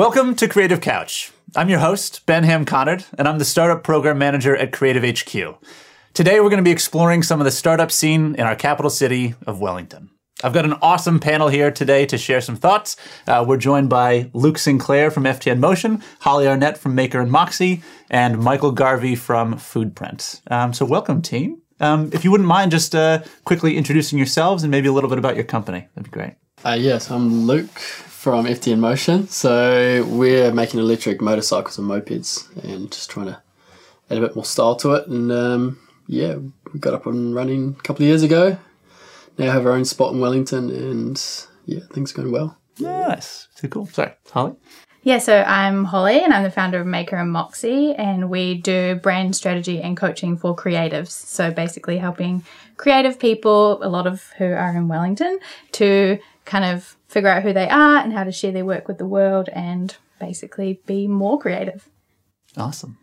Welcome to Creative Couch. I'm your host, Ben Hamm Conard, and I'm the startup program manager at Creative HQ. Today, we're going to be exploring some of the startup scene in our capital city of Wellington. I've got an awesome panel here today to share some thoughts. Uh, we're joined by Luke Sinclair from FTN Motion, Hollie Arnett from Maker and Moxie, and Michel Garvey from Foodprint. Um, so, welcome, team. Um, if you wouldn't mind just uh, quickly introducing yourselves and maybe a little bit about your company, that'd be great. Uh, yes, I'm Luke from FTN Motion. So we're making electric motorcycles and mopeds and just trying to add a bit more style to it. And um, yeah, we got up and running a couple of years ago. Now have our own spot in Wellington and yeah, things are going well. Nice. Too cool. Sorry, Hollie? Yeah, so I'm Hollie and I'm the founder of Maker and Moxie, and we do brand strategy and coaching for creatives. So basically helping creative people, a lot of who are in Wellington, to kind of figure out who they are and how to share their work with the world and basically be more creative. Awesome.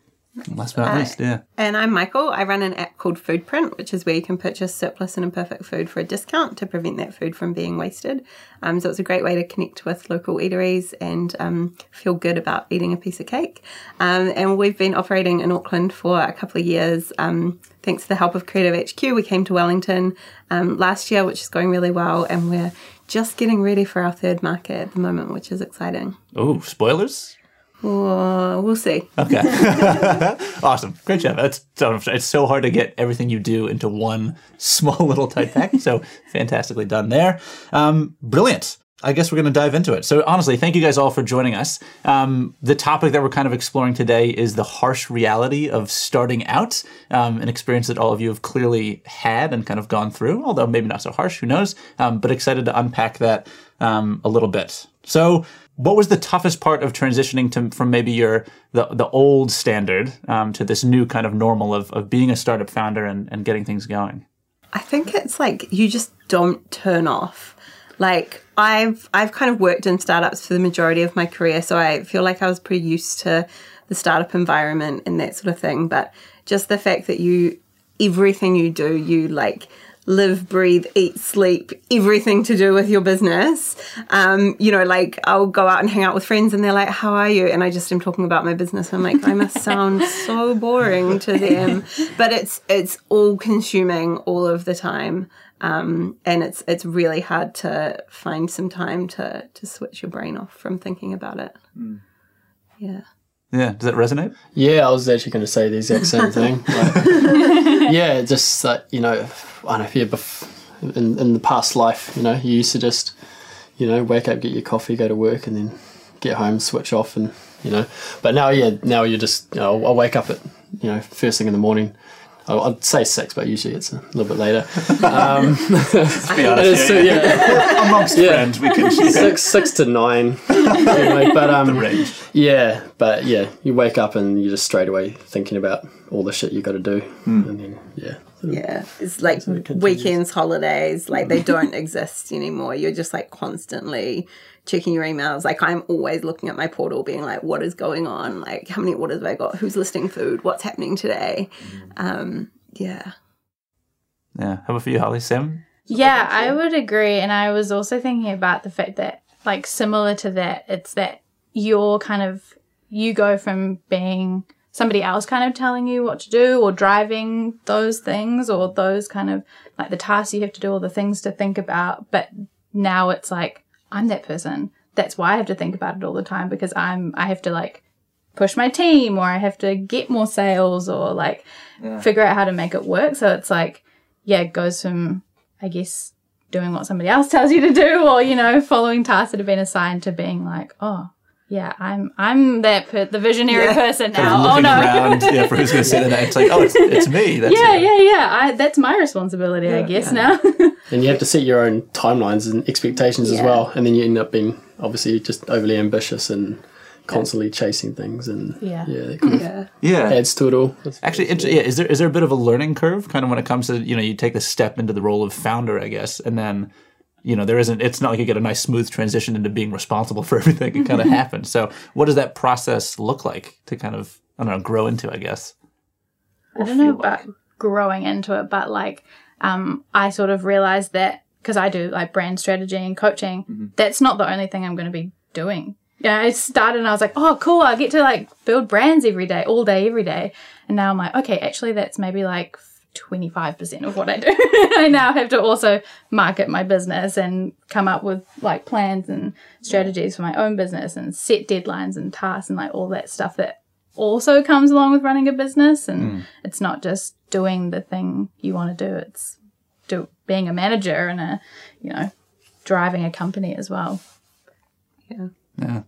Last but not uh, least, yeah. And I'm Michel. I run an app called Foodprint, which is where you can purchase surplus and imperfect food for a discount to prevent that food from being wasted. Um, so it's a great way to connect with local eateries and um, feel good about eating a piece of cake. Um, and we've been operating in Auckland for a couple of years. Um, thanks to the help of Creative HQ, we came to Wellington um, last year, which is going really well. And we're just getting ready for our third market at the moment, which is exciting. Oh, spoilers? Uh, we'll see. Okay. awesome. Great job. That's so, it's so hard to get everything you do into one small little tight pack. So fantastically done there. Um, brilliant. I guess we're going to dive into it. So, honestly, thank you guys all for joining us. Um, the topic that we're kind of exploring today is the harsh reality of starting out, um, an experience that all of you have clearly had and kind of gone through, although maybe not so harsh, who knows? Um, but excited to unpack that um, a little bit. So, what was the toughest part of transitioning to from maybe your the the old standard um, to this new kind of normal of of being a startup founder and, and getting things going? I think it's like you just don't turn off. Like I've I've kind of worked in startups for the majority of my career, so I feel like I was pretty used to the startup environment and that sort of thing. But just the fact that you everything you do, you like live, breathe, eat, sleep, everything to do with your business. Um, you know, like I'll go out and hang out with friends and they're like, How are you? And I just am talking about my business. I'm like, I must sound so boring to them. But it's it's all consuming all of the time. Um, and it's it's really hard to find some time to to switch your brain off from thinking about it. Mm. Yeah. Yeah, does that resonate? Yeah, I was actually going to say the exact same thing. Like, yeah, just like you know, I don't know if you in in the past life, you know, you used to just you know wake up, get your coffee, go to work, and then get home, switch off, and you know. But now, yeah, now you're just you know, I wake up at you know first thing in the morning, I'd say six, but usually it's a little bit later. Um, Let's be honest. Yeah, yeah. Amongst yeah. friends, we can six six to nine. anyway, but um, the range. Yeah, but yeah, you wake up and you're just straight away thinking about all the shit you got to do, mm. and then yeah. Yeah, it's like weekends, holidays, like they don't exist anymore. You're just like constantly checking your emails. Like I'm always looking at my portal, being like, what is going on? Like, how many orders have I got? Who's listing food? What's happening today? Mm. Um, yeah. Yeah. How about for you, Hollie? Sam? Yeah, I would agree. And I was also thinking about the fact that, like, similar to that, it's that you're kind of, you go from being somebody else kind of telling you what to do or driving those things or those kind of like the tasks you have to do or the things to think about. But now it's like, I'm that person. That's why I have to think about it all the time because I'm I have to like push my team or I have to get more sales or like yeah. figure out how to make it work. So it's like, yeah, it goes from I guess doing what somebody else tells you to do or, you know, following tasks that have been assigned to being like, oh, yeah, I'm I'm that per- the visionary yeah. person now. oh no, around, yeah, for who's going to say that? It's like, oh, it's, it's me. That's yeah, yeah, yeah. I, that's my responsibility, yeah, I guess yeah. now. and you have to set your own timelines and expectations as well, and then you end up being obviously just overly ambitious and constantly chasing things, and yeah, yeah, kind of yeah. yeah, adds to it all. Actually, yeah, is there is there a bit of a learning curve, kind of when it comes to you know you take the step into the role of founder, I guess, and then you know there isn't it's not like you get a nice smooth transition into being responsible for everything it kind of happens so what does that process look like to kind of i don't know grow into i guess i don't know about like? growing into it but like um, i sort of realized that because i do like brand strategy and coaching mm-hmm. that's not the only thing i'm going to be doing yeah, I started and I was like, oh, cool. I get to like build brands every day, all day, every day. And now I'm like, okay, actually, that's maybe like 25% of what I do. I now have to also market my business and come up with like plans and strategies for my own business and set deadlines and tasks and like all that stuff that also comes along with running a business. And it's not just doing the thing you want to do, it's do, being a manager and a, you know, driving a company as well. Yeah. Yeah.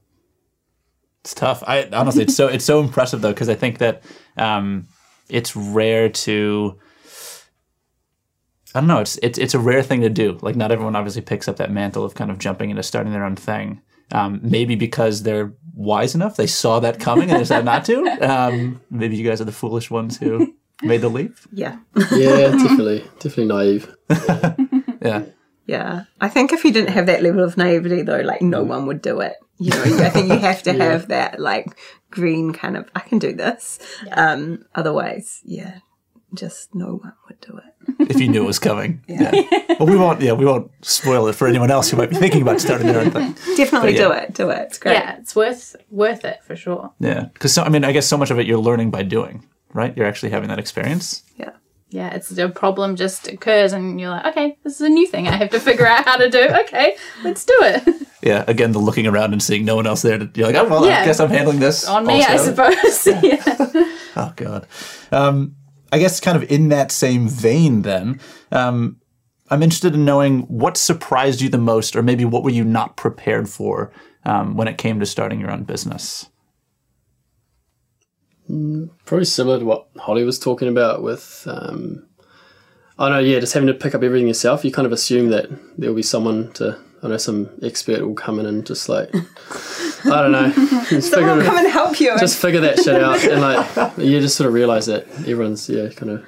It's tough. I honestly, it's so it's so impressive though because I think that um, it's rare to. I don't know. It's it's it's a rare thing to do. Like not everyone obviously picks up that mantle of kind of jumping into starting their own thing. Um, maybe because they're wise enough, they saw that coming and decided not to. Um, maybe you guys are the foolish ones who made the leap. Yeah. Yeah, definitely, definitely naive. Yeah. Yeah. I think if you didn't have that level of naivety though, like no one would do it. You know, I think you have to have that like green kind of I can do this. Um otherwise, yeah, just no one would do it. If you knew it was coming. Yeah. Well, we won't. Yeah, we won't spoil it for anyone else who might be thinking about starting their own thing. Definitely But yeah. do it. Do it. It's great. Yeah, it's worth worth it for sure. Yeah, because so, I mean, I guess so much of it you're learning by doing, right? You're actually having that experience. Yeah. Yeah, it's a problem just occurs and you're like, okay, this is a new thing I have to figure out how to do. Okay, let's do it. Yeah, again, the looking around and seeing no one else there. To, you're like, oh well, I guess I'm handling this On me, I also. suppose. yeah. Oh god. Um, I guess kind of in that same vein, then, um, I'm interested in knowing what surprised you the most, or maybe what were you not prepared for um, when it came to starting your own business. Probably similar to what Hollie was talking about with, um, I know, yeah, just having to pick up everything yourself. You kind of assume that there'll be someone to, I know, some expert will come in and just like, I don't know, just Someone figure, come and help you. just figure that shit out. And like, you just sort of realize that everyone's, yeah, kind of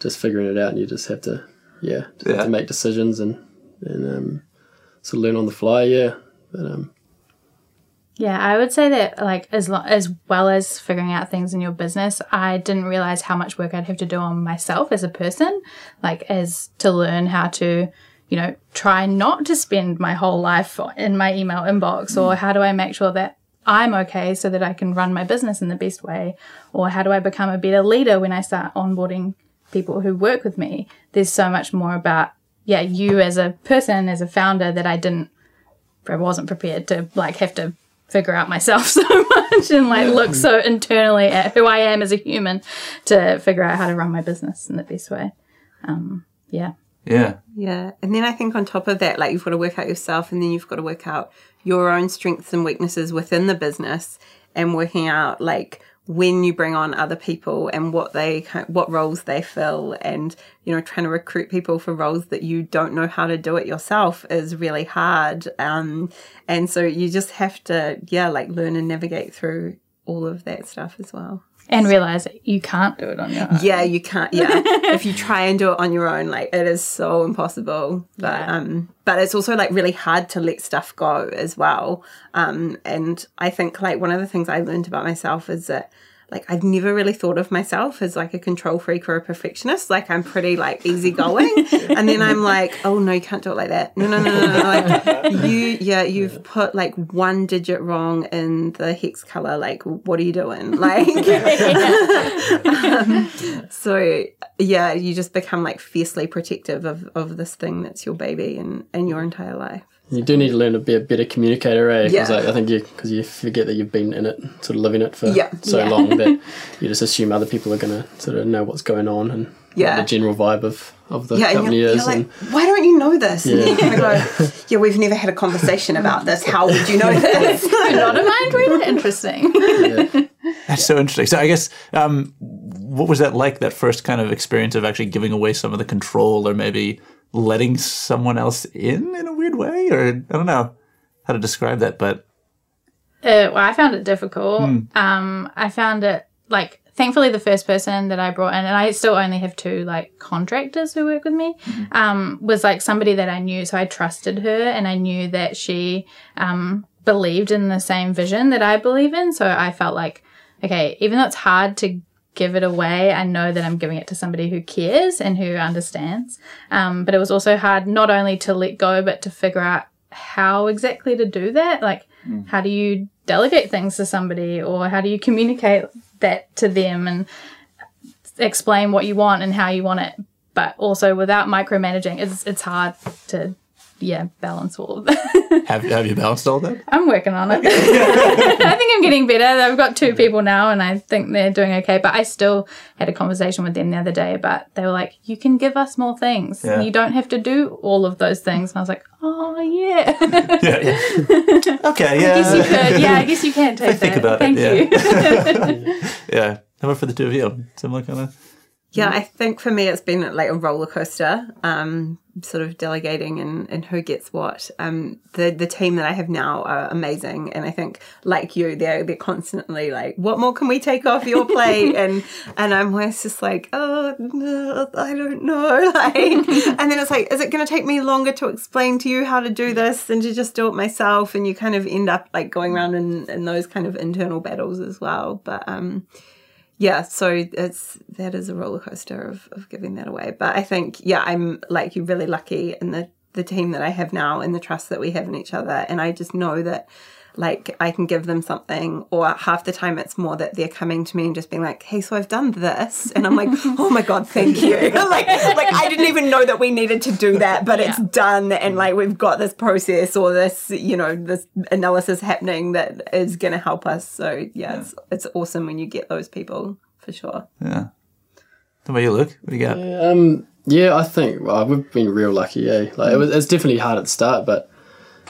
just figuring it out and you just have to, yeah, just have to make decisions and, and um, sort of learn on the fly, yeah. But, um, Yeah, I would say that like as lo- as well as figuring out things in your business, I didn't realize how much work I'd have to do on myself as a person, like as to learn how to, you know, try not to spend my whole life in my email inbox or how do I make sure that I'm okay so that I can run my business in the best way or how do I become a better leader when I start onboarding people who work with me. There's so much more about yeah, you as a person, as a founder that I didn't I wasn't prepared to like have to figure out myself so much and like look so internally at who I am as a human to figure out how to run my business in the best way. Um, yeah. Yeah, Yeah. And then I think on top of that, like you've got to work out yourself and then you've got to work out your own strengths and weaknesses within the business and working out like when you bring on other people and what they what roles they fill and you know trying to recruit people for roles that you don't know how to do it yourself is really hard. Um and so you just have to yeah like learn and navigate through all of that stuff as well And realize that you can't do it on your own. yeah you can't yeah if you try and do it on your own like it is so impossible but Yeah. um but it's also like really hard to let stuff go as well um and i think like one of the things i learned about myself is that like I've never really thought of myself as like a control freak or a perfectionist. Like I'm pretty like easygoing, and then I'm like, oh no, you can't do it like that. No, no, no, no, no. Like you, yeah, you've put like one digit wrong in the hex color. Like, what are you doing? Like, um, so yeah, you just become like fiercely protective of, of this thing that's your baby and, and your entire life. You do need to learn to be a better communicator, eh? 'Cause, Yeah. like, I think you because you forget that you've been in it, sort of living it for Yeah. so Yeah. long that you just assume other people are going to sort of know what's going on and Yeah. what the general vibe of, of the Yeah, and company you're, is. you're like, why don't you know this? And Yeah. you kind go, yeah, we've never had a conversation about this. How would you know this? You're not a mind reader? Interesting. that's so interesting. So I guess um, what was that like? That first kind of experience of actually giving away some of the control, or maybe letting someone else in in a weird way, or I don't know how to describe that, but Uh, well, I found it difficult. Um, I found it like thankfully the first person that I brought in, and I still only have two like contractors who work with me, um, was like somebody that I knew, so I trusted her, and I knew that she um, believed in the same vision that I believe in. So I felt like, okay, even though it's hard to give it away, I know that I'm giving it to somebody who cares and who understands. Um, but it was also hard not only to let go, but to figure out how exactly to do that. Like, how do you delegate things to somebody, or how do you communicate that to them and explain what you want and how you want it, but also without micromanaging. It's it's hard to yeah balance all of that. Have, have you balanced all that? I'm working on it. I think I'm getting better. I've got two people now, and I think they're doing okay. But I still had a conversation with them the other day about they were like, "You can give us more things. Yeah. You don't have to do all of those things." And I was like, "Oh yeah, Yeah, yeah. Okay, yeah. I guess you could. Yeah, I guess you can take I think that. about Thank it, you." yeah. How about for the two of you? Similar kind of. Yeah, I think for me it's been like a roller coaster, um, sort of delegating and, and who gets what. Um, the the team that I have now are amazing, and I think like you, they're they're constantly like, "What more can we take off your plate?" and and I'm always just like, "Oh, no, I don't know." Like, and then it's like, "Is it going to take me longer to explain to you how to do this than to just do it myself?" And you kind of end up like going around in, in those kind of internal battles as well. But um, yeah so it's that is a roller coaster of, of giving that away. But i think yeah i'm like you're really lucky in the the team that i have now and the trust that we have in each other. And i just know that like i can give them something or half the time it's more that they're coming to me and just being like hey so i've done this and i'm like oh my god thank you like like i didn't even know that we needed to do that but it's done and like we've got this process or this you know this analysis happening that is going to help us so yeah, It's, it's awesome when you get those people for sure Yeah. How about you, Luke? What do you got? Um, yeah, I think well, we've been real lucky. Yeah, like it was, it's definitely hard at the start, but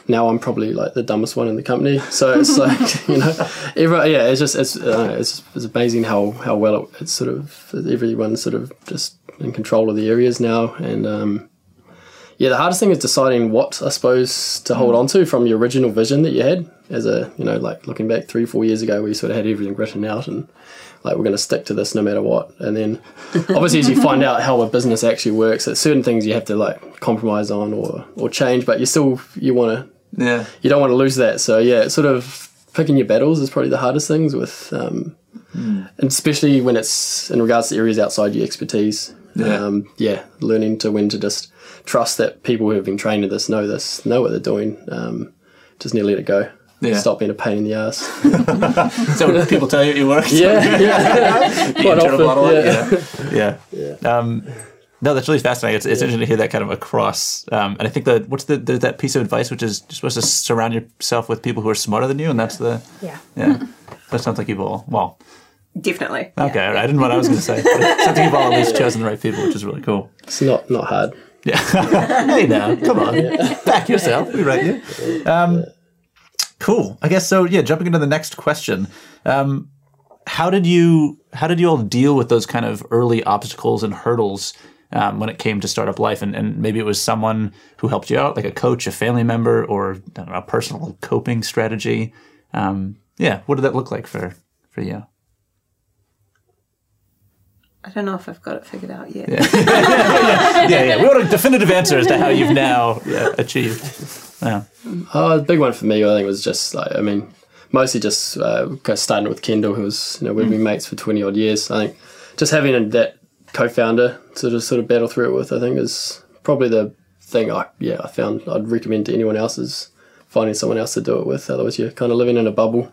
now I'm probably like the dumbest one in the company. So it's like you know, every, yeah, it's just it's uh, it's, it's amazing how how well it, it's sort of everyone's sort of just in control of the areas now, and um, yeah, the hardest thing is deciding what I suppose to hold on to from your original vision that you had as a you know like looking back three four years ago, we sort of had everything written out and like we're going to stick to this no matter what. And then obviously as you find out how a business actually works there's certain things you have to like compromise on or or change but you still you want to Yeah. you don't want to lose that. So yeah sort of picking your battles is probably the hardest things with um and especially when it's in regards to areas outside your expertise. Yeah. um yeah learning to when to just trust that people who have been trained in this know this know what they're doing um just need to let it go Yeah. stop being a pain in the ass So people tell you it works. yeah yeah You Quite often, bottle on? yeah. Yeah. Yeah. Um, no, that's really fascinating. It's, it's interesting to hear that kind of across. Um, and I think that what's the there's that piece of advice which is you're supposed to surround yourself with people who are smarter than you, and that's the Yeah. yeah. that sounds like you've all well. definitely Okay, all right. I didn't know what I was going to say. But it sounds like you've all at least chosen the right people, which is really cool. it's not not hard Yeah. hey now, come on, back yourself. We write you. Um, cool. I guess so. Yeah. Jumping into the next question. Um, how did you how did you all deal with those kind of early obstacles and hurdles um, when it came to startup life? And, and maybe it was someone who helped you out, like a coach, a family member, or know, a personal coping strategy. Um, yeah. What did that look like for for you? i don't know if i've got it figured out yet Yeah, yeah. We want a definitive answer as to how you've now yeah, achieved. Yeah. Oh, the big one for me, I think, was just like I mean, mostly just uh, starting with Kendall, who was you know we've been mates for twenty odd years. I think just having that co-founder to just sort of battle through it with, I think, is probably the thing. I yeah, I found I'd recommend to anyone else is finding someone else to do it with. Otherwise, you're kind of living in a bubble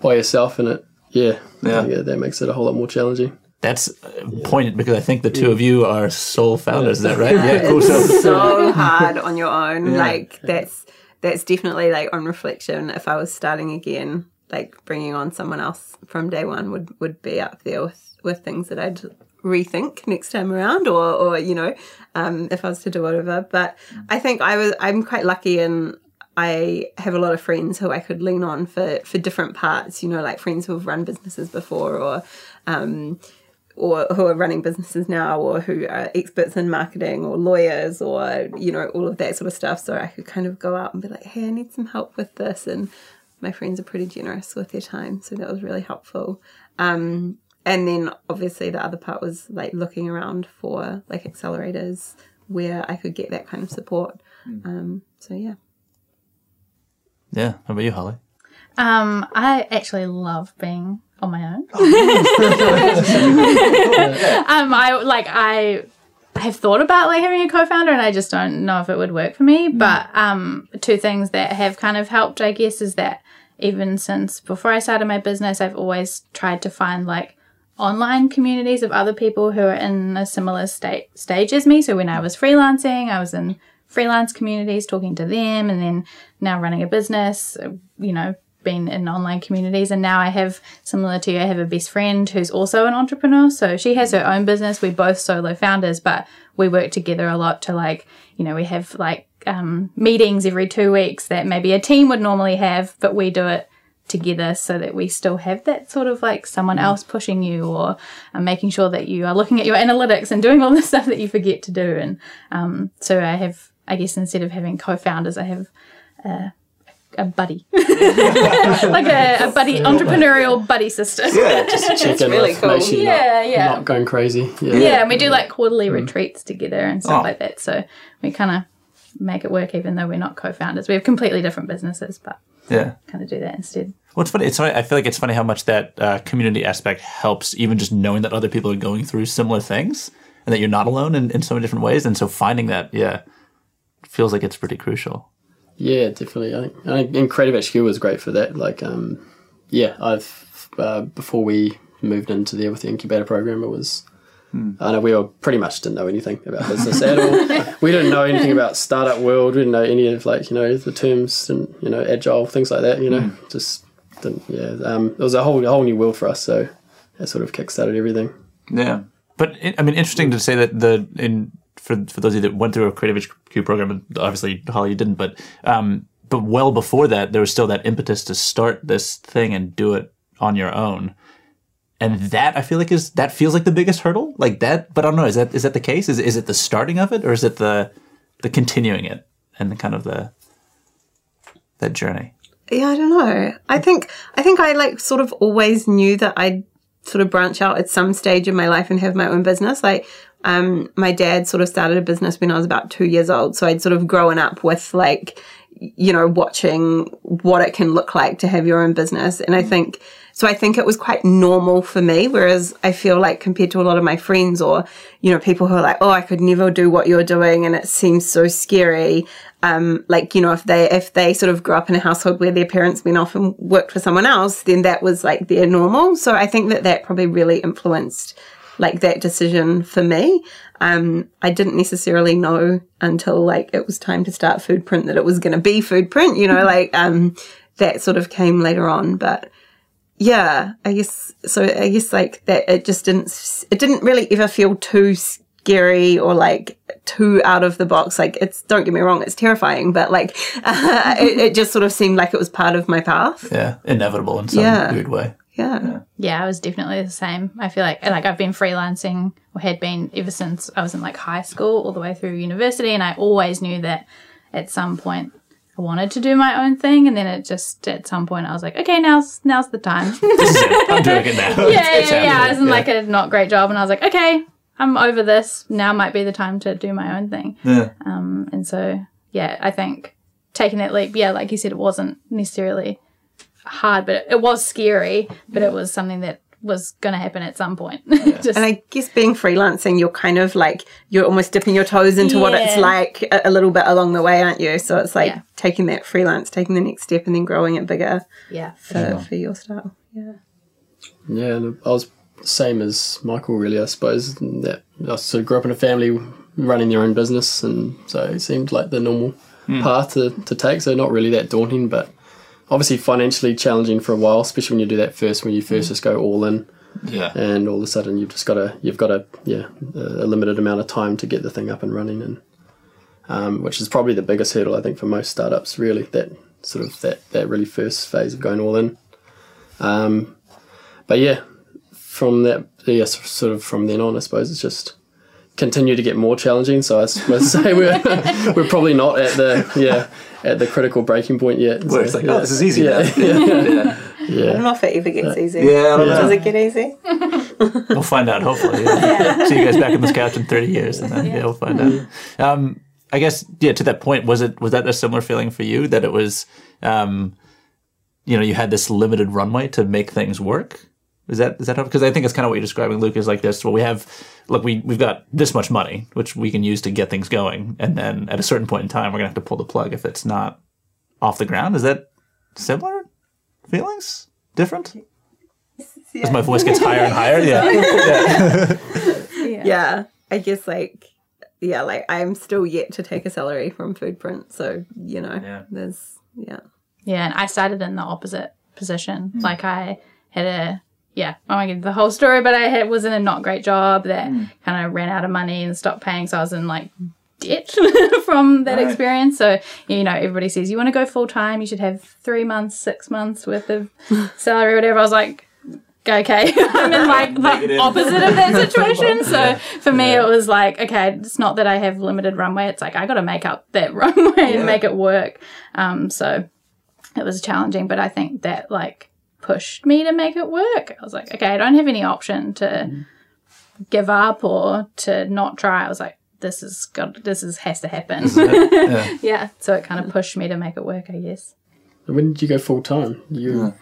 by yourself, and it yeah, Yeah. Think that makes it a whole lot more challenging. That's uh, pointed because I think the two of you are sole founders. Is that right? Yeah, cool. So, so hard on your own like that's that's definitely like on reflection if i was starting again like bringing on someone else from day one would would be up there with with things that i'd rethink next time around or or you know um if i was to do whatever but i think i was i'm quite lucky and I have a lot of friends who I could lean on for for different parts, you know, like friends who have run businesses before or um or who are running businesses now or who are experts in marketing or lawyers or you know all of that sort of stuff. So i could kind of go out and be like hey i need some help with this. And my friends are pretty generous with their time so that was really helpful. Um, and then obviously the other part was like looking around for like accelerators where i could get that kind of support. Um, so yeah. Yeah. How about you, Hollie? Um, I actually love being on my own. um, I like I have thought about like having a co-founder and I just don't know if it would work for me. But um two things that have kind of helped, I guess, is that even since before I started my business, I've always tried to find like online communities of other people who are in a similar state stage as me. So when I was freelancing, I was in freelance communities talking to them and then now running a business, you know, been in online communities and now I have similar to you, I have a best friend who's also an entrepreneur. So she has her own business. We're both solo founders, but we work together a lot to like, you know, we have like um, meetings every two weeks that maybe a team would normally have, but we do it together so that we still have that sort of like someone else pushing you or um, making sure that you are looking at your analytics and doing all the stuff that you forget to do. And um, so I have, I guess, instead of having co-founders, I have uh, a buddy, like a, a buddy, entrepreneurial buddy system. Yeah, just Check in really with, cool. make sure you're Yeah, not, yeah. not going crazy. Yeah. Yeah, and we do like quarterly retreats together and stuff Oh. like that. So we kind of make it work, even though we're not co-founders. We have completely different businesses, but yeah. kind of do that instead. Well, it's funny. It's funny. I feel like it's funny how much that uh, community aspect helps, even just knowing that other people are going through similar things and that you're not alone in, in so many different ways. And so finding that, yeah, feels like it's pretty crucial. Yeah, definitely. I think, I think and Creative HQ was great for that. Like, um, yeah, I've uh, before we moved into there with the incubator program, it was. I know we were pretty much didn't know anything about business at all. We didn't know anything about startup world. We didn't know any of like you know the terms and you know agile things like that. You know, just didn't. Yeah, um, it was a whole a whole new world for us. So that sort of kickstarted everything. Yeah, but it, I mean, interesting to say that the in for for those of you that went through a creative HQ program, and obviously Hollie you didn't, but um, but well before that, there was still that impetus to start this thing and do it on your own. And that I feel like is that feels like the biggest hurdle, like that. But I don't know. Is that is that the case? Is is it the starting of it, or is it the the continuing it and the kind of the that journey? Yeah, I don't know. I think I think I like sort of always knew that I'd sort of branch out at some stage in my life and have my own business. Like um my dad sort of started a business when I was about 2 years old, so I'd sort of grown up with like you know watching what it can look like to have your own business. And I think so I think it was quite normal for me whereas I feel like compared to a lot of my friends or you know people who are like oh I could never do what you're doing and it seems so scary. Um, like you know if they if they sort of grew up in a household where their parents went off and worked for someone else then that was like their normal. So i think that that probably really influenced like that decision for me. Um, i didn't necessarily know until like it was time to start Foodprint that it was going to be Foodprint you know like um, that sort of came later on. But yeah i guess so i guess like that it just didn't it didn't really ever feel too scary or like too out of the box. Like it's don't get me wrong it's terrifying but like it, it just sort of seemed like it was part of my path. Yeah, inevitable in some Yeah. weird way. Yeah Yeah, I was definitely the same. I feel like like I've been freelancing or had been ever since I was in like high school all the way through university and I always knew that at some point I wanted to do my own thing and then it just at some point I was like, okay, now's now's the time. This. I'm doing it now. yeah, It's yeah, yeah. I was in like a not great job and I was like, okay, I'm over this. Now might be the time to do my own thing. Yeah. Um, and so, yeah, I think taking that leap, yeah, like you said, it wasn't necessarily hard, but it, it was scary, but it was something that was going to happen at some point. Just, and i guess being freelancing you're kind of like you're almost dipping your toes into what it's like a, a little bit along the way aren't you so it's like Yeah. taking that freelance taking the next step and then growing it bigger yeah. for, for your style yeah Yeah, and I was same as Michel, really. I suppose that I sort of grew up in a family running their own business, and so it seemed like the normal hmm. path to, to take. So not really that daunting, but obviously financially challenging for a while, especially when you do that first. When you first just go all in, Yeah. and all of a sudden you've just got to you've got a yeah a a limited amount of time to get the thing up and running, and um, which is probably the biggest hurdle I think for most startups. Really, that sort of that that really first phase of going all in. Um, but yeah, from that, yeah, sort of from then on, I suppose it's just continue to get more challenging. So I suppose say we're we're probably not at the yeah at the critical breaking point yet. Where it's like, yeah. oh, this is easy Yeah, now. yeah, i yeah. don't know if it ever gets easy Yeah, I don't does know. it get easy We'll find out, hopefully. Yeah. See you guys back on this couch in 30 years, and then, yeah, we'll find out. Um, I guess, yeah, to that point, was it was that a similar feeling for you that it was, um, you know, you had this limited runway to make things work? Is that is that because I think it's kind of what you're describing, Luke, is like this. Well, we have look, we we've got this much money, which we can use to get things going, and then at a certain point in time, we're gonna have to pull the plug if it's not off the ground. Is that similar feelings? Different? As my voice gets higher and higher, yeah. yeah. yeah, I guess like yeah, like I'm still yet to take a salary from Foodprint, so you know, Yeah. there's yeah. Yeah, and I started in the opposite position. Hmm. Like I had a yeah, I won't get into the whole story, but I had was in a not great job that kind of ran out of money and stopped paying, so I was in like debt from that Right. experience. So you know, everybody says you want to go full time, you should have three months, six months worth of salary, or whatever. I was like. Okay, I'm in like the opposite of that situation. So for me, it was like, okay, it's not that I have limited runway. It's like I got to make up that runway Yeah. and make it work. Um, so it was challenging, but I think that like pushed me to make it work. I was like, okay, I don't have any option to give up or to not try. I was like, this is got this is has to happen. yeah. yeah, so it kind of pushed me to make it work, I guess. When did you go full time? You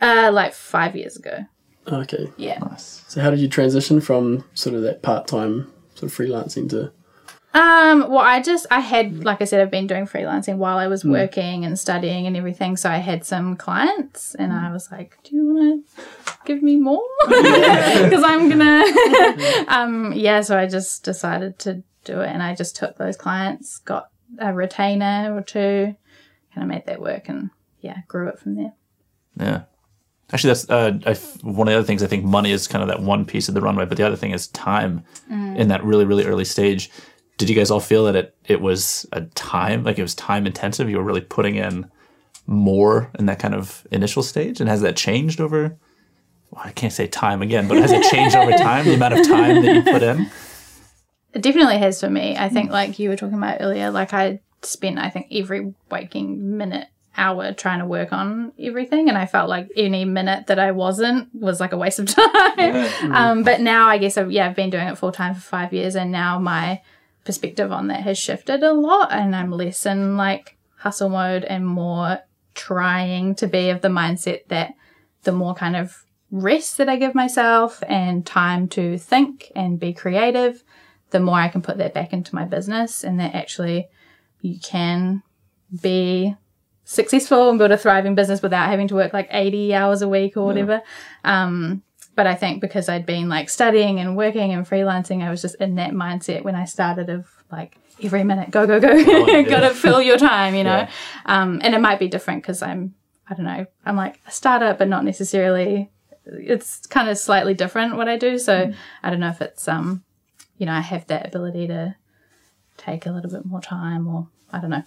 Uh, like five years ago. okay? Yeah. Nice. So how did you transition from sort of that part time sort of freelancing to? Um, well, I just, I had, like I said, I've been doing freelancing while I was working and studying and everything. So I had some clients and I was like, do you want to give me more? Because I'm going to, um, yeah. So I just decided to do it and I just took those clients, got a retainer or two, kind of made that work and yeah, grew it from there. Yeah. Actually, that's uh, I f one of the other things. I think money is kind of that one piece of the runway, but the other thing is time in that really, really early stage. Did you guys all feel that it, it was a time, like it was time intensive? You were really putting in more in that kind of initial stage? And has that changed over, well, I can't say time again, but has it changed over time, the amount of time that you put in? It definitely has for me. I think, like you were talking about earlier, like I spent, I think, every waking minute, hour trying to work on everything. And I felt like any minute that I wasn't was like a waste of time. um, but now I guess, I've, yeah, I've been doing it full time for five years. And now my perspective on that has shifted a lot. And I'm less in like hustle mode and more trying to be of the mindset that the more kind of rest that I give myself and time to think and be creative, the more I can put that back into my business and that actually you can be successful and build a thriving business without having to work like 80 hours a week or whatever. Um, but I think because I'd been like studying and working and freelancing, I was just in that mindset when I started of like every minute, go, go, go, yeah. gotta fill your time, you know? Yeah. Um, and it might be different because I'm, I don't know, I'm like a startup, but not necessarily, it's kind of slightly different what I do. So I don't know if it's, um, you know, I have that ability to take a little bit more time or I don't know.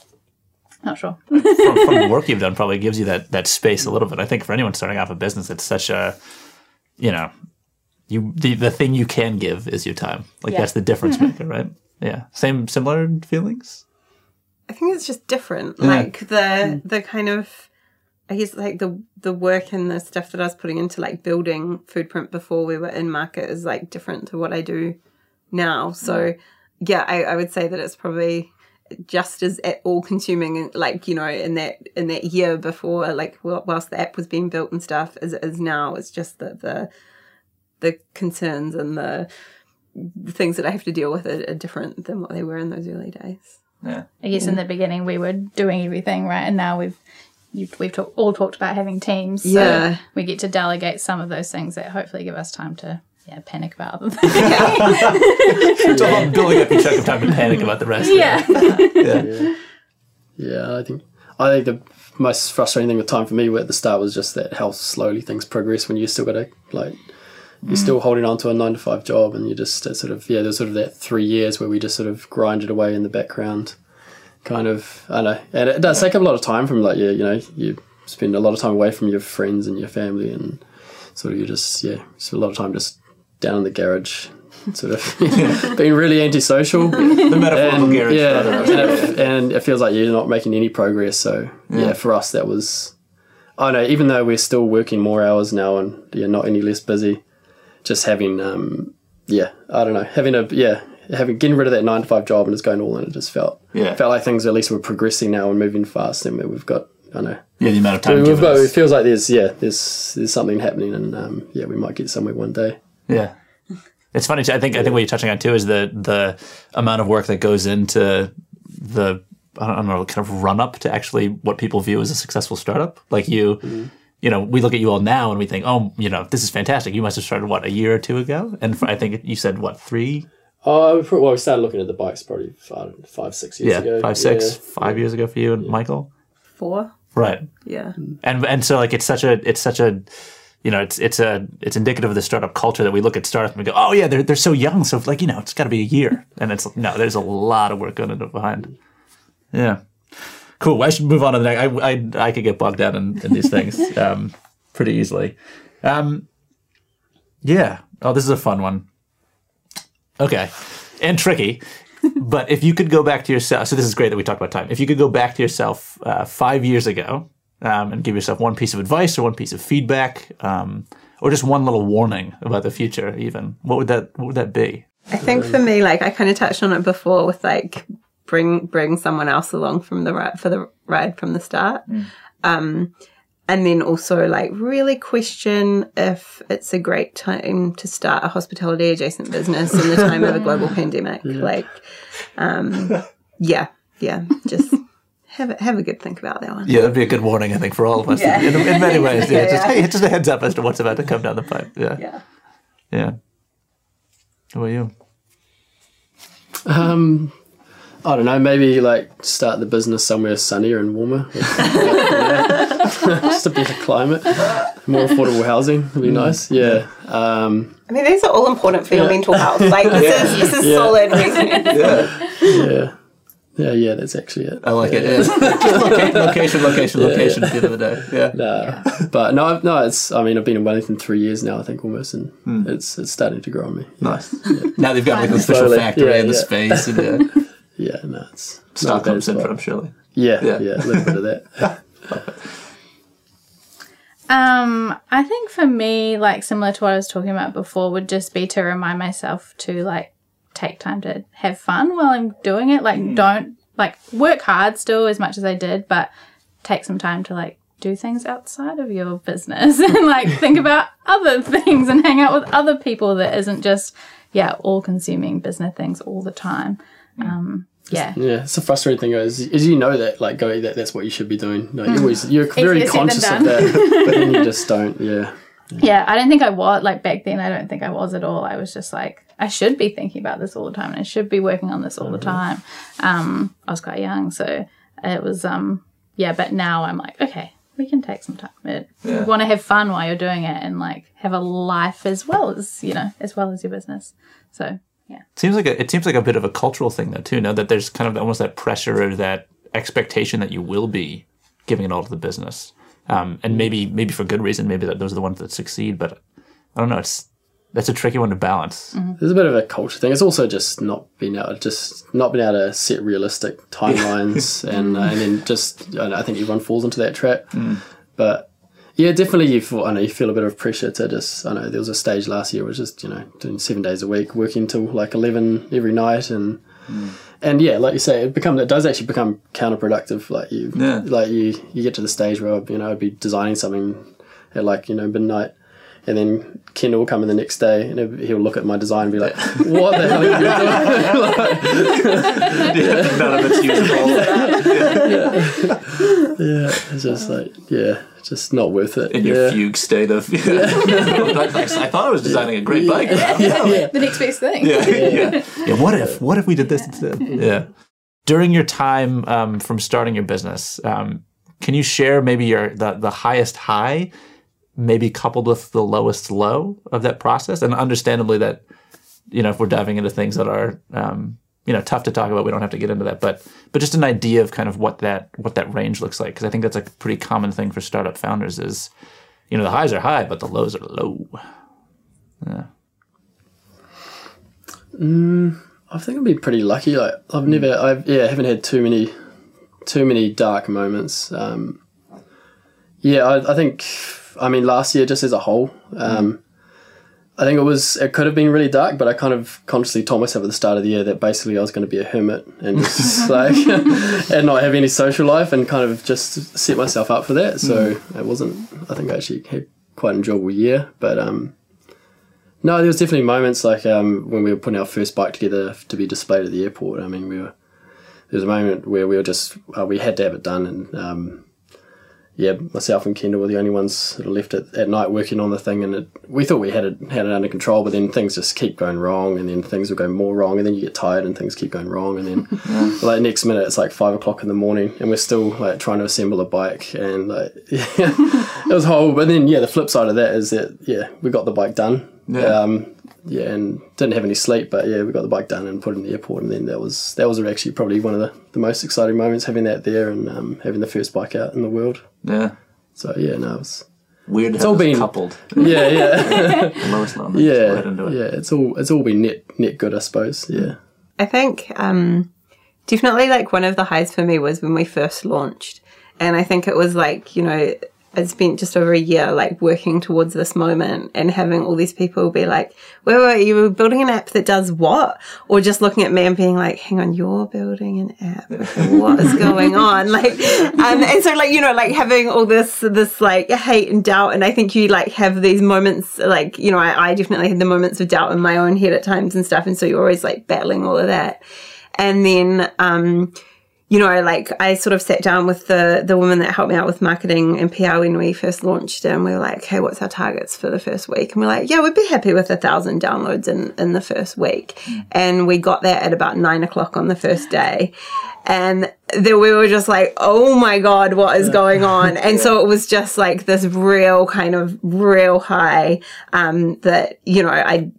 Not sure. from, from the work you've done probably gives you that that space a little bit. I think for anyone starting off a business, it's such a you know you the, the thing you can give is your time. Like Yeah. that's the difference mm-hmm. maker, right? Yeah. Same similar feelings. I think it's just different. Like the mm. the kind of I guess like the the work and the stuff that I was putting into like building Foodprint before we were in market is like different to what I do now. So mm. yeah, I, I would say that it's probably just as at all consuming like you know in that in that year before like whilst the app was being built and stuff as it is now it's just that the the concerns and the, the things that I have to deal with are, are different than what they were in those early days. Yeah. I guess in the beginning we were doing everything right, and now we've you, we've talk, all talked about having teams. So Yeah. we get to delegate some of those things that hopefully give us time to yeah panic about other things. It's all about building up your chunk of time to panic about the rest. yeah. Yeah. Yeah, I think I think the most frustrating thing with time for me at the start was just that how slowly things progress when you still got to like you're still mm. holding on to a nine to five job and you just sort of yeah there's sort of that three years where we just sort of grinded away in the background kind of I don't know and it does take up a lot of time from like yeah you know you spend a lot of time away from your friends and your family and sort of you just yeah spend a lot of time just down in the garage sort of being really antisocial The metaphorical and, garage. yeah, and it, and it feels like you're not making any progress. So yeah, for us that was, I don't know even though we're still working more hours now and you're not any less busy, just having um yeah I don't know having a yeah having getting rid of that nine to five job and just going all in. It just felt Yeah. felt like things at least were progressing now and moving fast and we've got I don't know. Yeah, the amount of time. Given but us. it feels like there's yeah there's there's something happening and um, yeah we might get somewhere one day. Yeah. It's funny. too. I think I think what you're touching on too is the the amount of work that goes into the I don't know kind of run up to actually what people view as a successful startup. Like you, mm-hmm. you know, we look at you all now and we think, oh, you know, this is fantastic. You must have started what a year or two ago, and for, I think you said what three? Uh, three, Oh well, we started looking at the bikes probably five, five six years yeah, ago. five, six, Yeah. five years ago for you and Michael, Four. right? Yeah. and and so like it's such a it's such a you know it's it's a it's indicative of the startup culture that we look at startups and we go oh yeah they're they're so young so like you know it's got to be a year. And it's no there's a lot of work going into behind. Yeah. Cool. I should move on to the next I I, I could get bogged down in, in these things um, pretty easily. Um, yeah. Oh this is a fun one. Okay. And tricky but if you could go back to yourself, so this is great that we talked about time. If you could go back to yourself uh, five years ago um, and give yourself one piece of advice or one piece of feedback, um, or just one little warning about the future, even what would that what would that be? I think for me, like I kind of touched on it before with like bring bring someone else along from the ride for the ride from the start. Um, and then also like really question if it's a great time to start a hospitality adjacent business in the time of a global pandemic. Like, um, yeah, yeah, just have a, have a good think about that one. Yeah, that'd be a good warning, I think, for all of us Yeah. in, in many ways. Yeah, Yeah, just yeah. hey, just a heads up as to what's about to come down the pipe. Yeah, Yeah. yeah. How about you? Um, I don't know. Maybe like start the business somewhere sunnier and warmer. Just a better climate, more affordable housing would be nice. Yeah. Um, I mean, these are all important for your mental health. Like this is this is Yeah. solid. Yeah, yeah. Yeah. Yeah. That's actually it. I like it. Yeah. Just loca- location, location, location. At the end of the day. Yeah. Nah, but no, I've- no. It's. I mean, I've been in Wellington three years now. I think almost, and it's it's starting to grow on me. Nice. Now they've got like an official Slowly. factory Yeah, in the space. And, yeah. Yeah. No, it's it's not Stockholm bad as well. syndrome, surely. Yeah, Yeah. yeah, a little bit of that. Um, I think for me, like similar to what I was talking about before, would just be to remind myself to like take time to have fun while I'm doing it. Like, hmm. don't like work hard still as much as I did, but take some time to like do things outside of your business and like think about other things and hang out with other people that isn't just yeah all consuming business things all the time. Hmm. Um, yeah. Yeah, it's a frustrating thing is, is you know that like go that that's what you should be doing. No, hmm. you always you're very Easier said than conscious of that, but then you just don't. Yeah, Yeah, I don't think I was like back then. I don't think I was at all. I was just like, I should be thinking about this all the time, and I should be working on this all the time. Um, I was quite young, so it was um, yeah. But now I'm like, okay, we can take some time. It, You want to have fun while you're doing it, and like have a life as well as you know, as well as your business. So yeah, Seems like a, it seems like a bit of a cultural thing though too. No, that there's kind of almost that pressure or that expectation that you will be giving it all to the business, um, and hmm. maybe maybe for good reason. Maybe that those are the ones that succeed. But I don't know. It's that's a tricky one to balance. Mm-hmm. there's a bit of a culture thing. It's also just not being able to just not being able to set realistic timelines, hmm. and uh, and then just I, know, I think everyone falls into that trap. Hmm. But yeah, definitely you feel I know you feel a bit of pressure to just I know there was a stage last year which was just you know doing seven days a week, working till like eleven every night, and and yeah, like you say, it become it does actually become counterproductive. Like you, Yeah. like you, you get to the stage where you know I'd be designing something at like you know midnight, and then Ken will come in the next day and he'll- look at my design and be like, "What the hell are you doing?" None of it's usable. yeah, it's just like yeah, just not worth it. In yeah. your fugue state of, I thought I was designing a great bike. yeah. the next best thing. yeah, yeah. yeah. What if? What if we did this instead? Yeah. During your time um, from starting your business, um, can you share maybe your the, the highest high, maybe coupled with the lowest low of that process? And understandably, that you know, if we're diving into things that are um, you know tough to talk about, we don't have to get into that. But but just an idea of kind of what that what that range looks like, because I think that's a pretty common thing for startup founders is, you know, the highs are high, but the lows are low. Yeah. I think I'd be pretty lucky. Like I've never, I've yeah, haven't had too many, too many dark moments. Um, yeah, I, I think, I mean, last year just as a whole, um, I think it was it could have been really dark, but I kind of consciously told myself at the start of the year that basically I was going to be a hermit and just like and not have any social life and kind of just set myself up for that. So it wasn't. I think I actually had quite an enjoyable year, but um, no, there was definitely moments like um, when we were putting our first bike together to be displayed at the airport. I mean, we were there was a moment where we were just uh, we had to have it done and. Um, yeah, myself and Kendall were the only ones that were left at, at night working on the thing, and it, we thought we had it had it under control, but then things just keep going wrong, and then things will go more wrong, and then you get tired, and things keep going wrong, and then like next minute it's like five o'clock in the morning, and we're still like trying to assemble a bike, and like yeah, it was horrible. But then yeah, the flip side of that is that yeah, we got the bike done. Yeah. Um, yeah, and didn't have any sleep, but yeah, we got the bike done and put it in the airport, and then that was that was actually probably one of the, the most exciting moments having that there and um, having the first bike out in the world. Yeah. So yeah, no, it was Weird It's all been- coupled. yeah, yeah, lowest moment. Yeah, ahead and do it. yeah. It's all it's all been net net good, I suppose. Yeah, I think um, definitely like one of the highs for me was when we first launched. And I think it was like, you know, I spent just over a year like working towards this moment and having all these people be like, wait, wait, you were building an app that does what? Or just looking at me and being like, hang on, you're building an app. What is going on? Like, um, and so like, you know, like having all this, this like hate and doubt. And I think you like have these moments, like, you know, I, I definitely had the moments of doubt in my own head at times and stuff. And so you're always like battling all of that. And then, um, you know, like I sort of sat down with the the woman that helped me out with marketing and PR when we first launched, and we were like, "Okay, what's our targets for the first week?" And we're like, "Yeah, we'd be happy with a thousand downloads in in the first week," and we got that at about nine o'clock on the first day. And then we were just like, oh my God, what is going on? And so it was just like this real kind of real high um, that, you know, I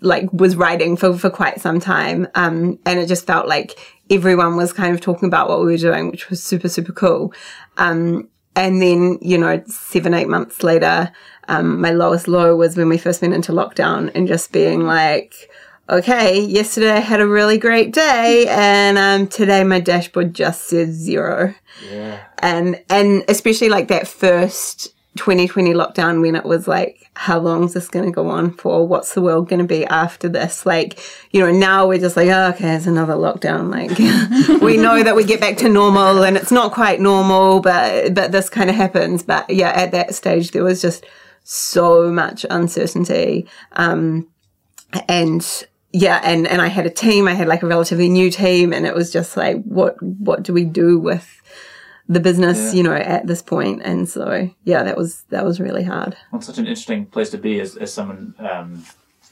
like was writing for, for quite some time. Um, and it just felt like everyone was kind of talking about what we were doing, which was super, super cool. Um, and then, you know, seven, eight months later, um, my lowest low was when we first went into lockdown and just being like, okay, yesterday I had a really great day and um, today my dashboard just says zero Yeah. and and especially like that first 2020 lockdown when it was like how long is this going to go on for? What's the world going to be after this? Like you know now we're just like oh, okay it's another lockdown like we know that we get back to normal and it's not quite normal but but this kind of happens. But yeah at that stage there was just so much uncertainty um and yeah and and i had a team i had like a relatively new team and it was just like what what do we do with the business Yeah. you know at this point and so yeah that was that was really hard Well, it's such an interesting place to be as, as someone, um,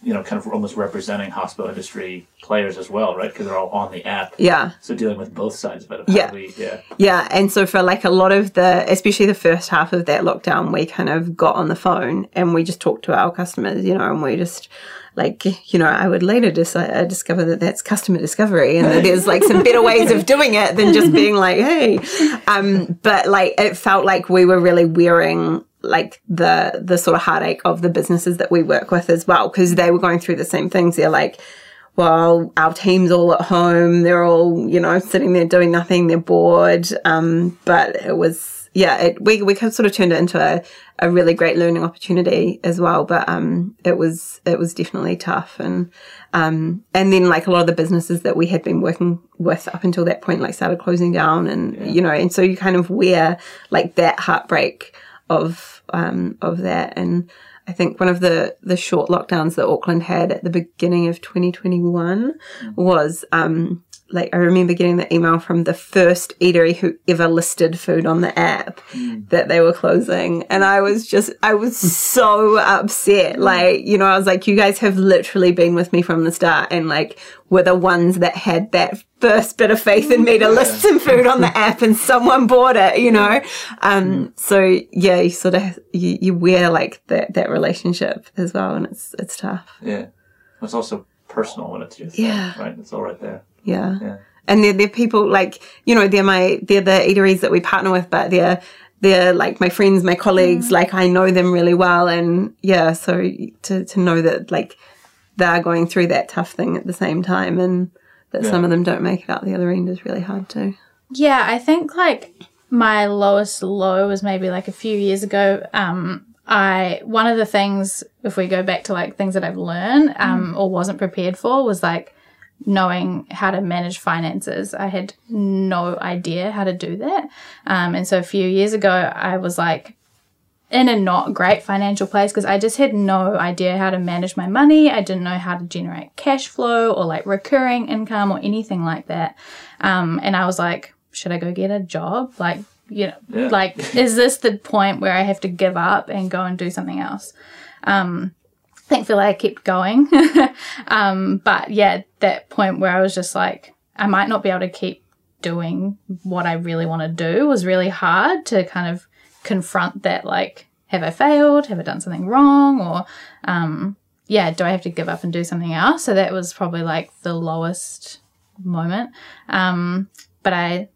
you know, kind of almost representing hospital industry players as well, right? Because they're all on the app. yeah So dealing with both sides of it. Of Yeah. We, yeah. Yeah, and so for like a lot of the, especially the first half of that lockdown, we kind of got on the phone and we just talked to our customers, you know, and we just like, you know, I would later dis- uh, discover that that's customer discovery and that there's like some better ways of doing it than just being like, hey. Um, but like it felt like we were really wearing like the the sort of heartache of the businesses that we work with as well because they were going through the same things. They're like, well, our team's all at home. They're all, you know, sitting there doing nothing. They're bored. Um, but it was, yeah, it, we, we kind of sort of turned it into a, a really great learning opportunity as well. But, um, it was, it was definitely tough. And, um, and then like a lot of the businesses that we had been working with up until that point, like started closing down and, you know, and so you kind of wear like that heartbreak of, um, of that. And, I think one of the the short lockdowns that Auckland had at the beginning of 2021 was um like I remember getting the email from the first eatery who ever listed food on the app hmm. that they were closing. And I was just I was so upset. Hmm. Like you know I was like you guys have literally been with me from the start and like were the ones that had that first bit of faith in me to list some food on the app and someone bought it you know? Um hmm. so yeah you sort of you, you wear like that that relationship as well and it's it's tough. Yeah. It's also personal when it's your thing, Yeah. right? It's all right there. Yeah. Yeah. and they're, they're people like you know they're my they're the eateries that we partner with but they're they're like my friends my colleagues like i know them really well and yeah so to, to know that like they're going through that tough thing at the same time and that some of them don't make it out the other end is really hard too. Yeah, I think like my lowest low was maybe like a few years ago. Um, I one of the things, if we go back to like things that I've learned um, or wasn't prepared for, was like knowing how to manage finances. I had no idea how to do that, um, and so a few years ago, I was like in a not great financial place because I just had no idea how to manage my money. I didn't know how to generate cash flow or like recurring income or anything like that. Um, and I was like, should I go get a job? Like, you know, Yeah. like, is this the point where I have to give up and go and do something else? Um, thankfully, I kept going. um, but yeah, that point where I was just like, I might not be able to keep doing what I really want to do was really hard to kind of confront that like have i failed? Have i done something wrong? Or um yeah do i have to give up and do something else? So that was probably like the lowest moment. Um but i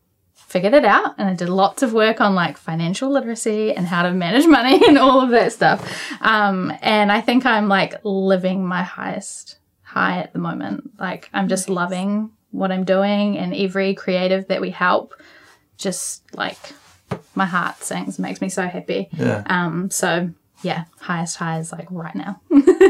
figured it out and i did lots of work on like financial literacy and how to manage money and all of that stuff. Um and i think i'm like living my highest high at the moment. Like i'm just loving what i'm doing and every creative that we help just like my heart sings makes me so happy. Yeah. um so yeah highest high is like right now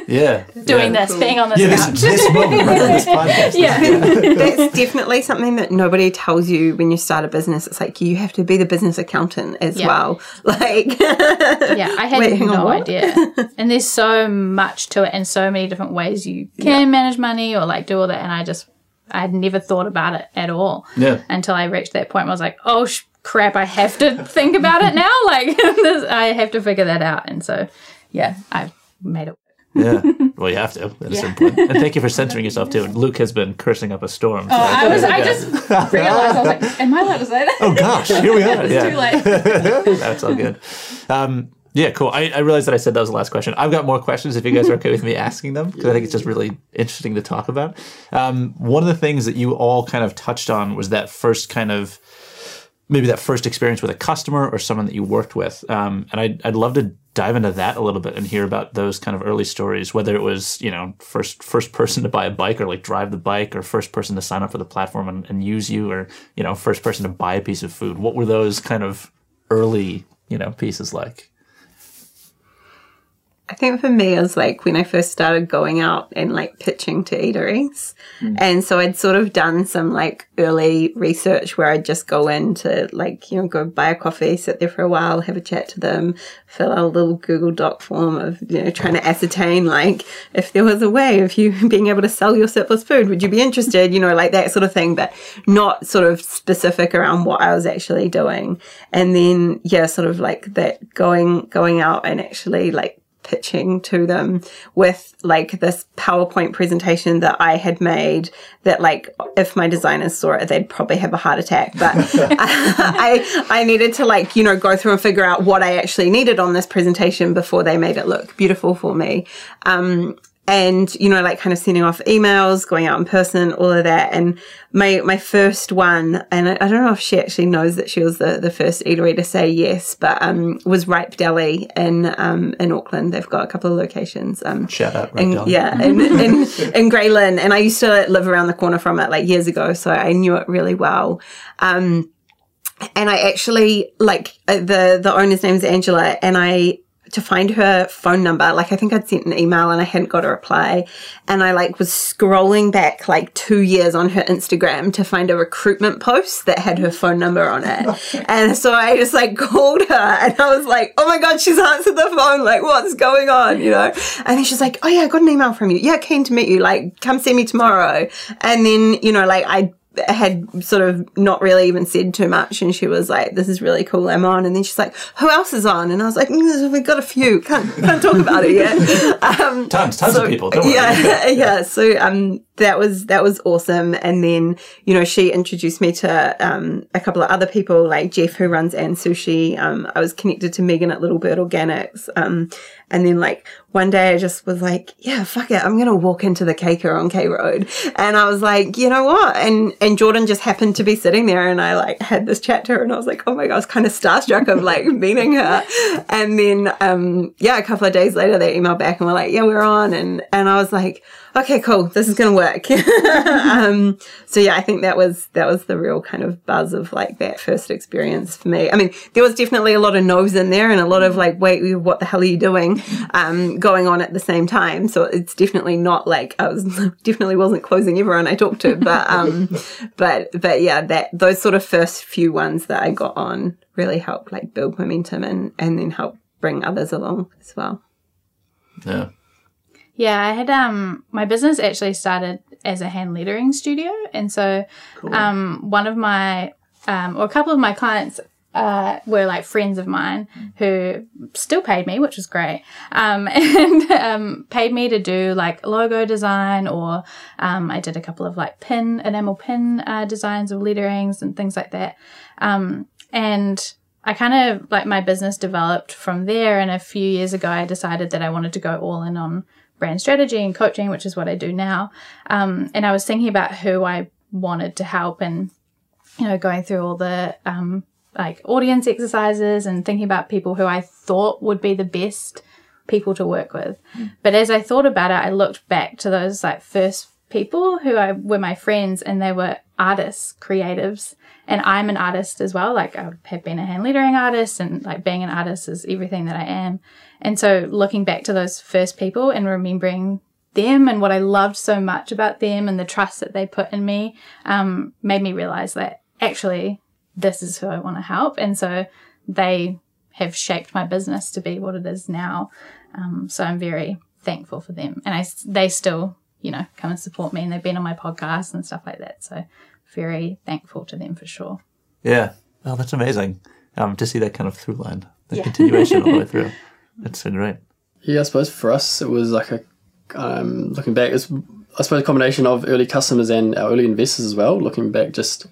Yeah. doing yeah. this being on this Yeah, couch this moment right on this podcast. yeah That's definitely something that nobody tells you when you start a business. It's like you have to be the business accountant as Yeah. well. Like, yeah i had Wait, no idea and there's so much to it and so many different ways you can manage money or like do all that and i just i had never thought about it at all Yeah. until i reached that point where i was like oh sh- crap i have to think about it now like this, i have to figure that out and so yeah i made it Yeah. Well, you have to at a certain point. And thank you for censoring yourself too. Luke has been cursing up a storm. so- I was. I just realized. I was like, "Am I allowed to say that?" oh gosh, here we are. it's yeah. too late. That's all good. Um, yeah, cool. I, I realized that I said that was the last question. I've got more questions if you guys are okay with me asking them because I think it's just really interesting to talk about. Um, one of the things that you all kind of touched on was that first kind of maybe that first experience with a customer or someone that you worked with. Um, and I'd, I'd love to dive into that a little bit and hear about those kind of early stories, whether it was, you know, first first person to buy a bike or like drive the bike or first person to sign up for the platform and, and use you or, you know, first person to buy a piece of food. What were those kind of early, you know, pieces like? I think for me, it was like when I first started going out and like pitching to eateries. Mm. And so I'd sort of done some like early research where I'd just go in to like, you know, go buy a coffee, sit there for a while, have a chat to them, fill out a little Google Doc form of, you know, trying to ascertain like if there was a way of you being able to sell your surplus food, would you be interested? You know, like that sort of thing, but not sort of specific around what I was actually doing. And then, yeah, sort of like that going, going out and actually like pitching to them with like this PowerPoint presentation that I had made that like if my designers saw it they'd probably have a heart attack. But I I needed to like you know go through and figure out what I actually needed on this presentation before they made it look beautiful for me. Um and you know like kind of sending off emails going out in person all of that. And my my first one and I, I don't know if she actually knows that she was the, the first eatery to say yes but um was ripe deli in um in auckland. They've got a couple of locations um Shout out, and, Dom? yeah in, in, in Grey Lynn and I used to live around the corner from it like years ago so I knew it really well. Um and I actually like uh, the the owner's name is Angela, and I to find her phone number, like I think I'd sent an email and I hadn't got a reply, and I like was scrolling back like two years on her Instagram to find a recruitment post that had her phone number on it, and so I just like called her and I was like, oh my god, she's answered the phone, like what's going on, you know? And then she's like, oh yeah, I got an email from you, yeah, keen to meet you, like come see me tomorrow, and then you know like I had sort of not really even said too much and she was like this is really cool i'm on and then she's like who else is on and i was like mm, we've got a few can't, can't talk about it yet um, Tons, tons so- of people. Don't worry. yeah yeah so um that was that was awesome. And then you know she introduced me to um a couple of other people like jeff who runs and sushi. Um i was connected to megan at little bird organics. Um and then like one day i just was like yeah fuck it. I'm gonna walk into the caker on k road. And i was like you know what? And and jordan just happened to be sitting there and i like had this chat to her and i was like oh my god i was kind of starstruck of like meeting her. And then um yeah a couple of days later they emailed back and were like yeah we're on. And and i was like okay, cool, this is gonna work. um, so yeah, I think that was that was the real kind of buzz of like that first experience for me. I mean, there was definitely a lot of no's in there and a lot of like, wait, what the hell are you doing? Um, going on at the same time. So it's definitely not like I was definitely wasn't closing everyone I talked to, but um, but but yeah, that those sort of first few ones that I got on really helped like build momentum and and then help bring others along as well. Yeah. Yeah, I had um my business actually started as a hand lettering studio, and so um one of my um or a couple of my clients uh, were like friends of mine who still paid me, which was great, um, and um, paid me to do like logo design, or um, I did a couple of like pin enamel pin uh, designs of letterings and things like that, um, and I kind of like my business developed from there. And a few years ago, I decided that I wanted to go all in on brand strategy and coaching, which is what I do now. Um, and I was thinking about who I wanted to help and, you know, going through all the um, like audience exercises and thinking about people who I thought would be the best people to work with. But as I thought about it, I looked back to those like first people who I were my friends and they were artists, creatives. And I'm an artist as well. Like I have been a hand lettering artist and like being an artist is everything that I am. And so looking back to those first people and remembering them and what I loved so much about them and the trust that they put in me um, made me realize that actually this is who I want to help. And so they have shaped my business to be what it is now. Um, so I'm very thankful for them. And I, they still, you know, come and support me and they've been on my podcast and stuff like that. So very thankful to them for sure. Yeah. Oh, that's amazing. Um, to see that kind of through line, the continuation all the way through. That's so great. Yeah, I suppose for us it was like a um, looking back. It's I suppose a combination of early customers and our early investors as well. Looking back, just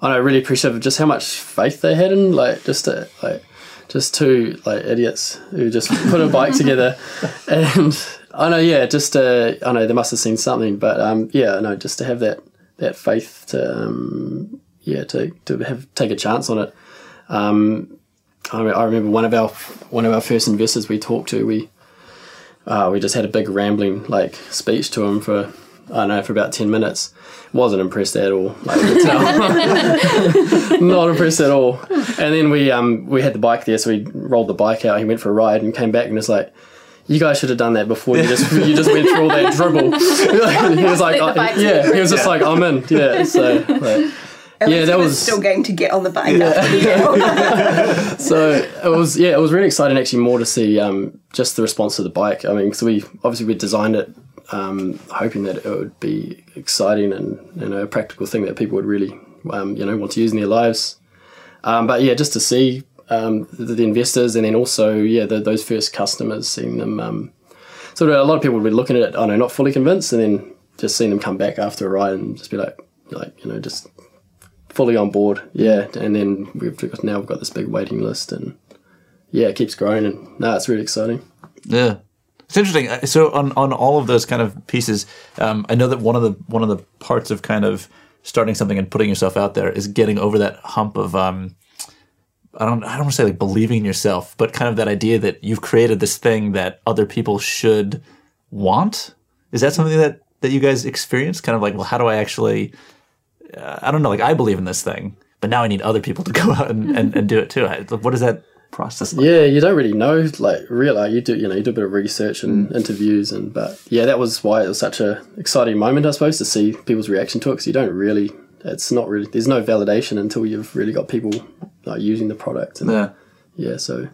I know really appreciative of just how much faith they had in like just a, like just two like idiots who just put a bike together, and I know yeah, just uh, I know they must have seen something, but um, yeah, I know just to have that that faith to um, yeah to to have take a chance on it. Um, I, I remember one of our one of our first investors we talked to. We uh, we just had a big rambling like speech to him for I don't know for about ten minutes. Wasn't impressed at all. Like, you could tell. Not impressed at all. And then we um we had the bike there, so we rolled the bike out. He went for a ride and came back and was like. You guys should have done that before. You just you just went through all that dribble. he was like, Let yeah. He was just like, I'm in. Yeah. So like, At Yeah, that was- still getting to get on the bike. Deal. so it was yeah it was really exciting actually more to see um, just the response to the bike. I mean because we obviously we designed it um, hoping that it would be exciting and you know a practical thing that people would really um, you know want to use in their lives. Um, but yeah just to see um, the, the investors and then also yeah the, those first customers seeing them um, sort of a lot of people would be looking at it i know not fully convinced and then just seeing them come back after a ride and just be like like you know just fully on board. Yeah, and then we've got, now we've got this big waiting list, and yeah, it keeps growing, and no, it's really exciting. Yeah, it's interesting. Uh, So on on all of those kind of pieces, um, I know that one of the one of the parts of kind of starting something and putting yourself out there is getting over that hump of um, I don't I don't want to say like believing in yourself, but kind of that idea that you've created this thing that other people should want. Is that something that that you guys experience? Kind of like, well, how do I actually? I don't know. Like, I believe in this thing, but now I need other people to go out and, and, and do it too. What is that process like? Yeah, you don't really know, like realize you do, you know, you do a bit of research and mm. interviews, and but yeah, that was why it was such a exciting moment, I suppose, to see people's reaction to it because you don't really, it's not really, there's no validation until you've really got people like using the product, and Yeah. yeah, so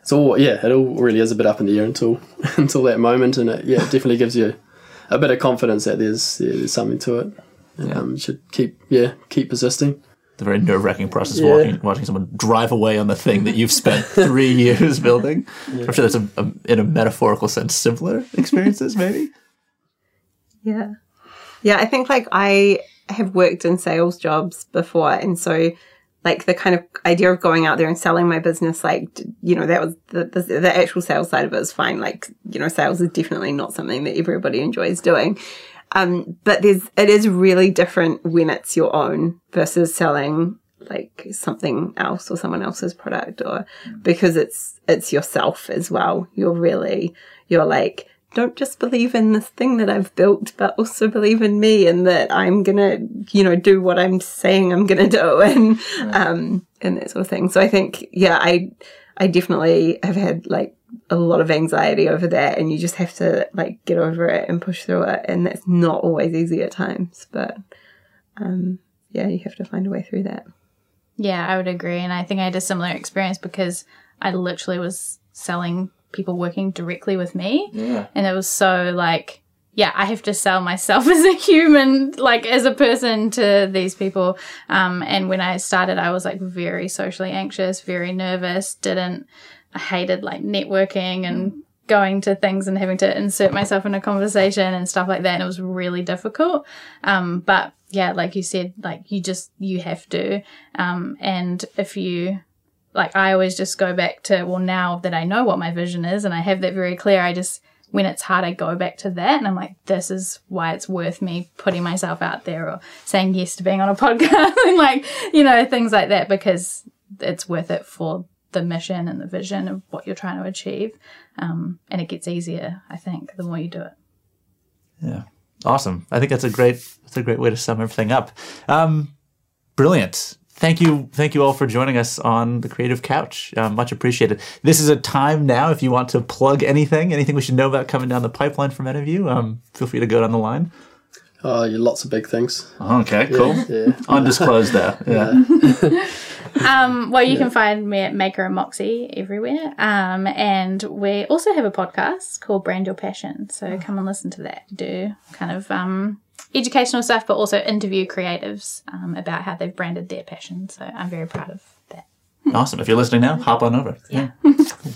it's all yeah, it all really is a bit up in the air until until that moment, and it, yeah, it definitely gives you a bit of confidence that there's yeah, there's something to it. And, Yeah. um, should keep yeah keep persisting. the very nerve wracking process Yeah. walking, watching someone drive away on the thing that you've spent three years building. I'm sure that's a, a, in a metaphorical sense simpler experiences, maybe. Yeah. Yeah, I think like I have worked in sales jobs before and so like the kind of idea of going out there and selling my business like you know that was the, the the actual sales side of it is fine like you know sales is definitely not something that everybody enjoys doing um but there's it is really different when it's your own versus selling like something else or someone else's product or because it's it's yourself as well you're really you're like don't just believe in this thing that I've built, but also believe in me and that I'm gonna, you know, do what I'm saying I'm gonna do and um and that sort of thing. So I think, yeah, I I definitely have had like a lot of anxiety over that and you just have to like get over it and push through it and that's not always easy at times. But um yeah, you have to find a way through that. Yeah, I would agree. And I think I had a similar experience because I literally was selling people working directly with me. Yeah. And it was so like, yeah, I have to sell myself as a human, like as a person to these people. Um, and when I started, I was like very socially anxious, very nervous, didn't, I hated like networking and going to things and having to insert myself in a conversation and stuff like that. And it was really difficult. Um, but yeah, like you said, like you just, you have to. Um, and if you, like I always just go back to, well, now that I know what my vision is and I have that very clear, I just, when it's hard, I go back to that and I'm like, this is why it's worth me putting myself out there or saying yes to being on a podcast and like, you know, things like that because it's worth it for the mission and the vision of what you're trying to achieve. Um, and it gets easier, I think, the more you do it. Yeah. Awesome. I think that's a great that's a great way to sum everything up. Um, brilliant. Thank you, thank you all for joining us on the Creative Couch. Uh, much appreciated. This is a time now. If you want to plug anything, anything we should know about coming down the pipeline from any of you, um, feel free to go down the line. Oh, yeah, lots of big things. Okay, cool. Yeah. Undisclosed there. Yeah. Um, well, you can find me at Maker and Moxie everywhere. Um, and we also have a podcast called Brand Your Passion. So come and listen to that. Do kind of um, educational stuff, but also interview creatives um, about how they've branded their passion. So I'm very proud of that. Awesome. If you're listening now, hop on over. Yeah.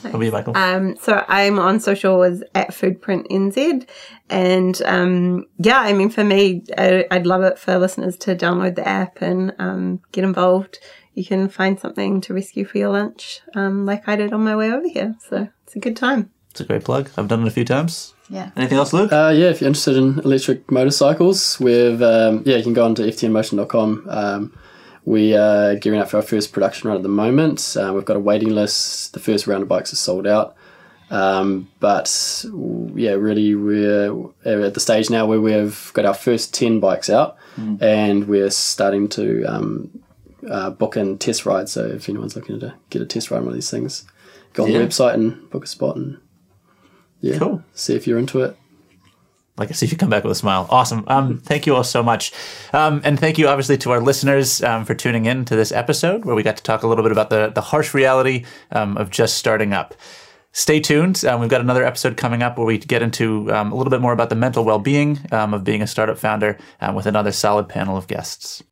Over you, Michel. Um, so I'm on social as at Foodprint NZ, and um, yeah, I mean for me, I, I'd love it for listeners to download the app and um, get involved. You can find something to rescue for your lunch, um, like I did on my way over here. So it's a good time. It's a great plug. I've done it a few times. Yeah. Anything else, Luke? Uh, yeah, if you're interested in electric motorcycles, we've um, yeah, you can go on to ftnmotion.com. Um, we are gearing up for our first production run at the moment. Uh, we've got a waiting list. The first round of bikes are sold out. Um, but yeah, really, we're at the stage now where we've got our first 10 bikes out and we're starting to um, uh, book and test ride. So if anyone's looking to get a test ride on one of these things, go on Yeah. the website and book a spot and yeah, Cool. see if you're into it. like I see if you come back with a smile. Awesome. Um, thank you all so much. Um, and thank you, obviously, to our listeners um, for tuning in to this episode where we got to talk a little bit about the, the harsh reality um, of just starting up. Stay tuned. Um, we've got another episode coming up where we get into um, a little bit more about the mental well being um, of being a startup founder um, with another solid panel of guests.